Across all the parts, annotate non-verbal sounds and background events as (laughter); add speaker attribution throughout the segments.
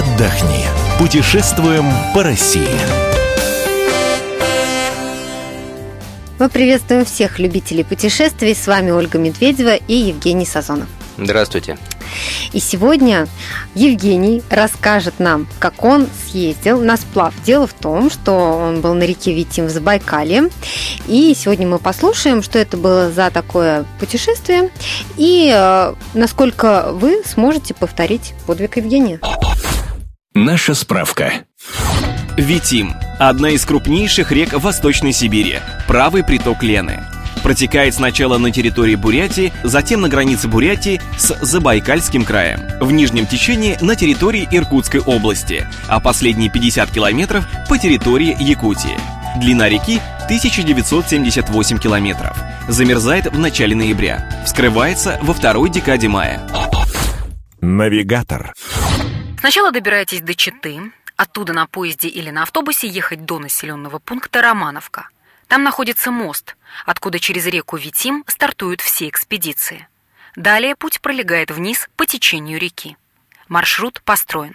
Speaker 1: отдохни. Путешествуем по России.
Speaker 2: Мы приветствуем всех любителей путешествий. С вами Ольга Медведева и Евгений Сазонов.
Speaker 3: Здравствуйте.
Speaker 2: И сегодня Евгений расскажет нам, как он съездил на сплав. Дело в том, что он был на реке Витим в Забайкале. И сегодня мы послушаем, что это было за такое путешествие и э, насколько вы сможете повторить подвиг Евгения.
Speaker 1: Наша справка.
Speaker 4: Витим – одна из крупнейших рек Восточной Сибири, правый приток Лены. Протекает сначала на территории Бурятии, затем на границе Бурятии с Забайкальским краем. В нижнем течении на территории Иркутской области, а последние 50 километров по территории Якутии. Длина реки 1978 километров. Замерзает в начале ноября. Вскрывается во второй декаде мая.
Speaker 1: Навигатор.
Speaker 5: Сначала добираетесь до Читы, оттуда на поезде или на автобусе ехать до населенного пункта Романовка. Там находится мост, откуда через реку Витим стартуют все экспедиции. Далее путь пролегает вниз по течению реки. Маршрут построен.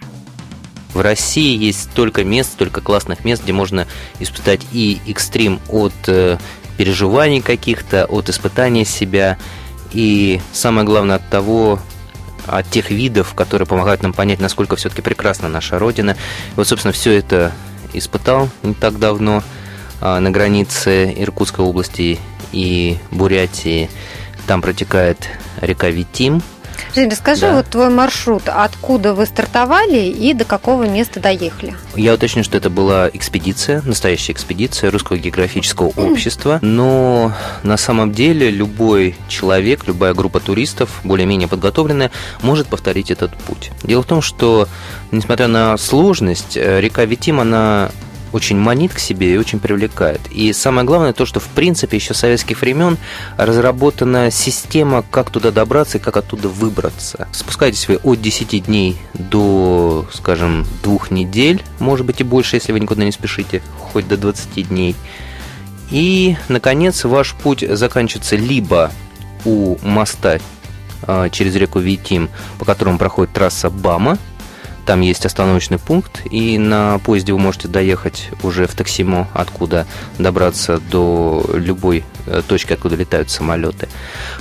Speaker 3: В России есть столько мест, столько классных мест, где можно испытать и экстрим от э, переживаний каких-то, от испытания себя, и самое главное от того, от тех видов, которые помогают нам понять, насколько все-таки прекрасна наша Родина. И вот, собственно, все это испытал не так давно а, на границе Иркутской области и Бурятии. Там протекает река Витим –
Speaker 2: Жень, расскажи
Speaker 3: Да.
Speaker 2: вот твой маршрут, откуда вы стартовали и до какого места доехали?
Speaker 3: Я уточню, что это была экспедиция, настоящая экспедиция Русского географического общества, но на самом деле любой человек, любая группа туристов, более-менее подготовленная, может повторить этот путь. Дело в том, что, несмотря на сложность, э, река Витим, она очень манит к себе и очень привлекает. И самое главное то, что в принципе еще с советских времен разработана система, как туда добраться и как оттуда выбраться. Спускаетесь вы от 10 дней до, скажем, двух недель, может быть и больше, если вы никуда не спешите, хоть до 20 дней. И, наконец, ваш путь заканчивается либо у моста э, через реку Витим, по которому проходит трасса Бама, там есть остановочный пункт, и на поезде вы можете доехать уже в Таксимо, откуда добраться до любой э, точки, откуда летают самолеты.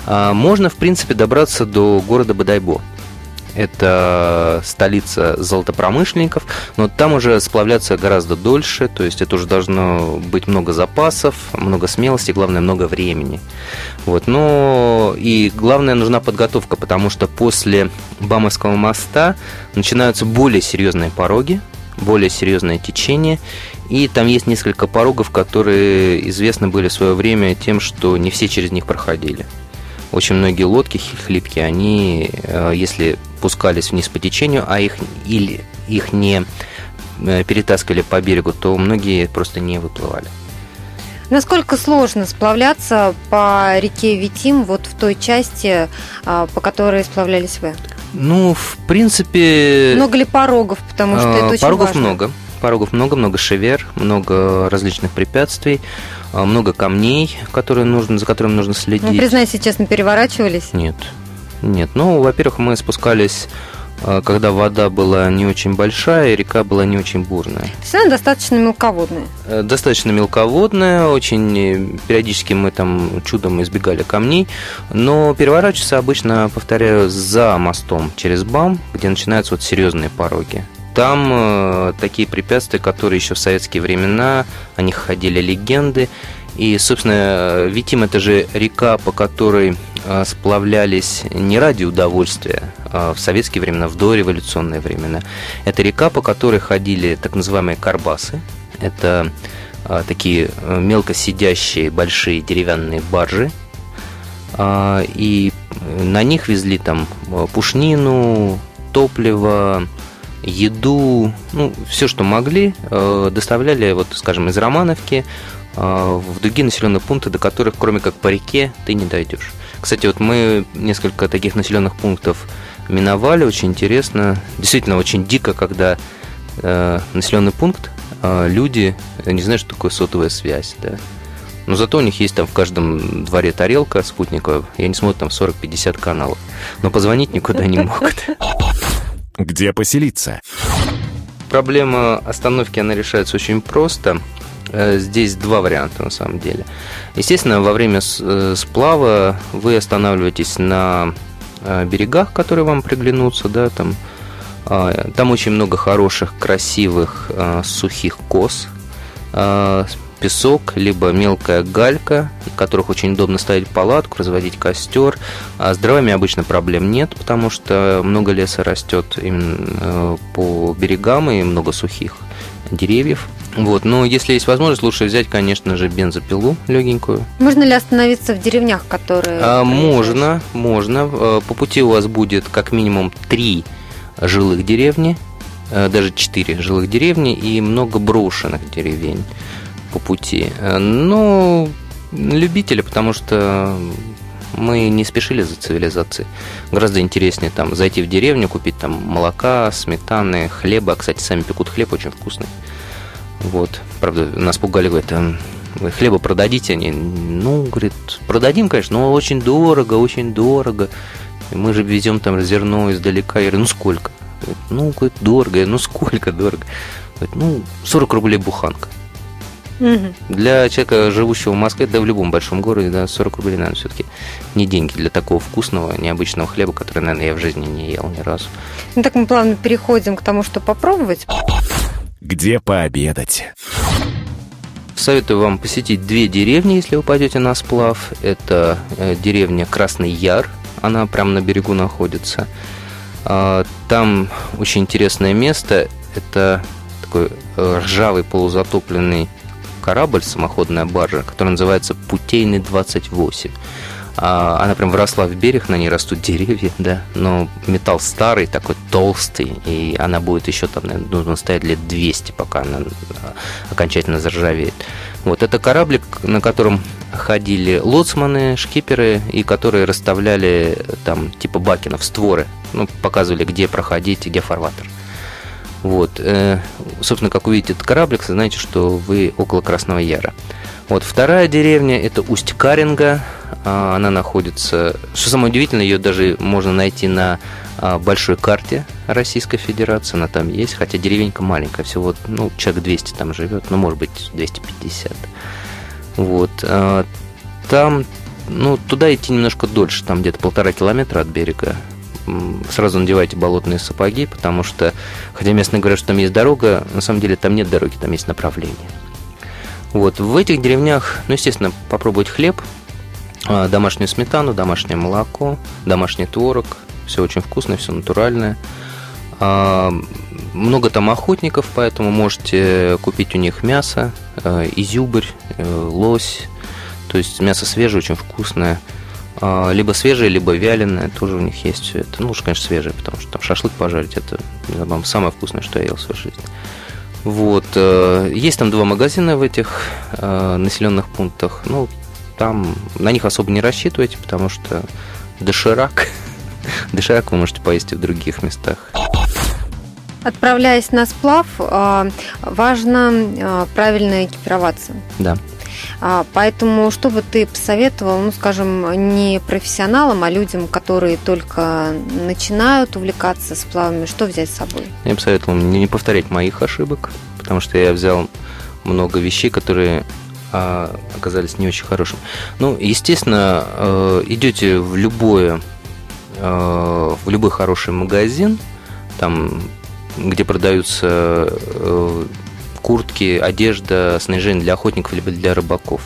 Speaker 3: А Можно, в принципе, добраться до города Бадайбо. Это столица золотопромышленников, но там уже сплавляться гораздо дольше, то есть это уже должно быть много запасов, много смелости, главное, много времени. Вот, но и главное, нужна подготовка, потому что после Бамовского моста начинаются более серьезные пороги, более серьезное течение, и там есть несколько порогов, которые известны были в свое время тем, что не все через них проходили. Очень многие лодки хлипкие, они, э, если пускались вниз по течению, а их или их не э, перетаскивали по берегу, то многие просто не выплывали.
Speaker 2: Насколько сложно сплавляться по реке Витим вот в той части, а, по которой сплавлялись вы?
Speaker 3: Ну, в принципе...
Speaker 2: Много ли порогов, потому что это
Speaker 3: э,
Speaker 2: очень
Speaker 3: порогов
Speaker 2: важно.
Speaker 3: много. Порогов много, много шевер, много различных препятствий, э, много камней, которые нужно, за которыми нужно следить.
Speaker 2: Ну, признайся честно, переворачивались.
Speaker 3: Нет. Нет. Ну, во-первых, мы спускались, э, когда вода была не очень большая, и река была не очень бурная.
Speaker 2: То есть она достаточно мелководная.
Speaker 3: Э, Достаточно мелководная, очень э, периодически мы там чудом избегали камней, но переворачиваться обычно, повторяю, за мостом через БАМ, где начинаются вот серьезные пороги. Там э, такие препятствия, которые еще в советские времена, о них ходили легенды. И, собственно, Витим это же река, по которой сплавлялись не ради удовольствия а в советские времена, в дореволюционные времена. Это река, по которой ходили так называемые карбасы. Это а, такие э, мелко сидящие большие деревянные баржи. А, и на них везли там э, пушнину, топливо, еду, ну, все, что могли, э, доставляли, вот, скажем, из Романовки э, в другие населенные пункты, до которых, кроме как по реке, ты не дойдешь. Кстати, вот мы несколько таких населенных пунктов миновали, очень интересно, действительно очень дико, когда э, населенный пункт, э, люди не знают, что такое сотовая связь, да. Но зато у них есть там в каждом дворе тарелка спутниковая, и они смотрят там 40-50 каналов. Но позвонить никуда не могут.
Speaker 1: Где поселиться?
Speaker 3: проблема остановки, она решается очень просто. Э, здесь два варианта на самом деле. Естественно, во время э, сплава вы останавливаетесь на э, берегах, которые вам приглянутся, да, там, а, там очень много хороших, красивых, сухих кос, песок, либо мелкая галька, в которых очень удобно ставить палатку, разводить костер. А с дровами обычно проблем нет, потому что много леса растет именно по берегам и много сухих деревьев. Вот, но если есть возможность, лучше взять, конечно же, бензопилу легенькую.
Speaker 2: Можно ли остановиться в деревнях, которые...
Speaker 3: А, можно, можно. Э, по пути у вас будет как минимум три жилых деревни, э, даже четыре жилых деревни и много брошенных деревень по пути. Э, но любители, потому что мы не спешили за цивилизацией. Гораздо интереснее там зайти в деревню, купить там молока, сметаны, хлеба. Кстати, сами пекут хлеб очень вкусный. Вот. Правда, нас пугали, говорят, вы хлеба продадите? Они, ну, говорит, продадим, конечно, но очень дорого, очень дорого. И мы же везем там зерно издалека. Я говорю, ну сколько? Говорит, ну, говорит, дорого. Я, ну сколько дорого? Говорит, ну, 40 рублей буханка. Угу. Для человека, живущего в Москве, да в любом большом городе, да, 40 рублей, наверное, все-таки не деньги для такого вкусного, необычного хлеба, который, наверное, я в жизни не ел ни разу.
Speaker 2: Ну так мы плавно переходим к тому, что попробовать
Speaker 1: где пообедать.
Speaker 3: Советую вам посетить две деревни, если вы пойдете на сплав. Это э, деревня Красный Яр, она прямо на берегу находится. А, там очень интересное место. Это такой э, ржавый полузатопленный корабль, самоходная баржа, который называется Путейный 28. А, она прям вросла в берег, на ней растут деревья, да, но металл старый, такой толстый, и она будет еще там, наверное, нужно стоять лет 200, пока она а, окончательно заржавеет. Вот это кораблик, на котором ходили лоцманы, шкиперы, и которые расставляли там типа бакенов, створы, ну, показывали, где проходить, где фарватер. Вот, э, собственно, как увидите этот кораблик, знаете, что вы около Красного Яра. Вот вторая деревня это Усть-Каринга. А, она находится, что самое удивительное, ее даже можно найти на а, большой карте Российской Федерации, она там есть, хотя деревенька маленькая, всего, ну, человек 200 там живет, ну, может быть, 250. Вот. А, там, ну, туда идти немножко дольше, там где-то полтора километра от берега. Сразу надевайте болотные сапоги, потому что, хотя местные говорят, что там есть дорога, на самом деле там нет дороги, там есть направление. Вот, в этих деревнях, ну, естественно, попробовать хлеб, а, домашнюю сметану, домашнее молоко, домашний творог, все очень вкусное, все натуральное. А, много там охотников, поэтому можете купить у них мясо, а, изюбрь, э, лось, то есть мясо свежее, очень вкусное. Либо свежее, либо вяленое, тоже у них есть все это. Ну, лучше, конечно, свежее, потому что там шашлык пожарить, это самое вкусное, что я ел в своей жизни. Вот. Э, есть там два магазина в этих э, населенных пунктах. Ну, там на них особо не рассчитывайте, потому что доширак. (laughs) Доширак вы можете поесть и в других местах.
Speaker 2: Отправляясь на сплав, э, важно правильно экипироваться.
Speaker 3: Да.
Speaker 2: А, поэтому что бы ты посоветовал, ну, скажем, не профессионалам, а людям, которые только начинают увлекаться сплавами, что взять с собой?
Speaker 3: Я бы советовал не повторять моих ошибок, потому что я взял много вещей, которые а, оказались не очень хорошими. Ну, естественно, э, идете в любое, э, в любой хороший магазин, там, где продаются э, куртки, одежда, снаряжение для охотников либо для рыбаков.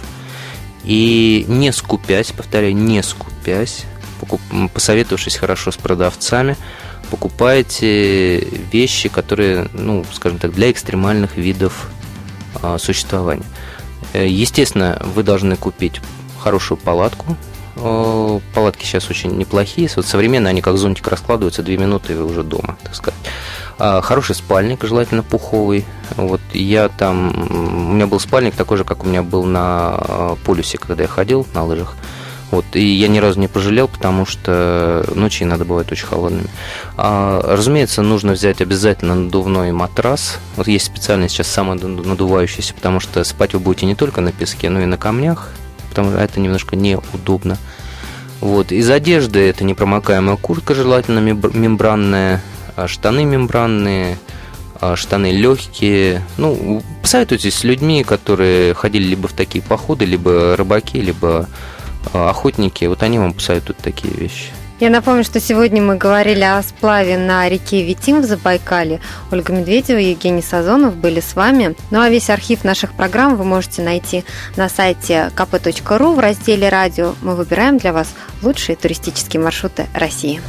Speaker 3: И не скупясь, повторяю, не скупясь, посоветовавшись хорошо с продавцами, покупайте вещи, которые, ну, скажем так, для экстремальных видов а, существования. Э, естественно, вы должны купить хорошую палатку. Палатки сейчас очень неплохие. Вот современные, они как зонтик раскладываются, две минуты и уже дома, так сказать. А, хороший спальник, желательно пуховый. Вот я там, у меня был спальник такой же, как у меня был на а, полюсе, когда я ходил на лыжах. Вот, и я ни разу не пожалел, потому что ночи иногда бывают очень холодными. А, разумеется, нужно взять обязательно надувной матрас. Вот есть специальный сейчас самонадувающийся, потому что спать вы будете не только на песке, но и на камнях, потому что это немножко неудобно. Вот, из одежды это непромокаемая куртка, желательно мембранная, а штаны мембранные, а, штаны легкие. Ну, посоветуйтесь с людьми, которые ходили либо в такие походы, либо рыбаки, либо а, охотники. Вот они вам посоветуют такие вещи.
Speaker 2: Я напомню, что сегодня мы говорили о сплаве на реке Витим в Забайкале. Ольга Медведева и Евгений Сазонов были с вами. Ну а весь архив наших программ вы можете найти на сайте kp.ru в разделе «Радио». Мы выбираем для вас лучшие туристические маршруты России.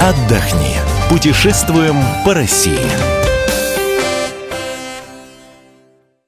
Speaker 1: Отдохни. Путешествуем по России.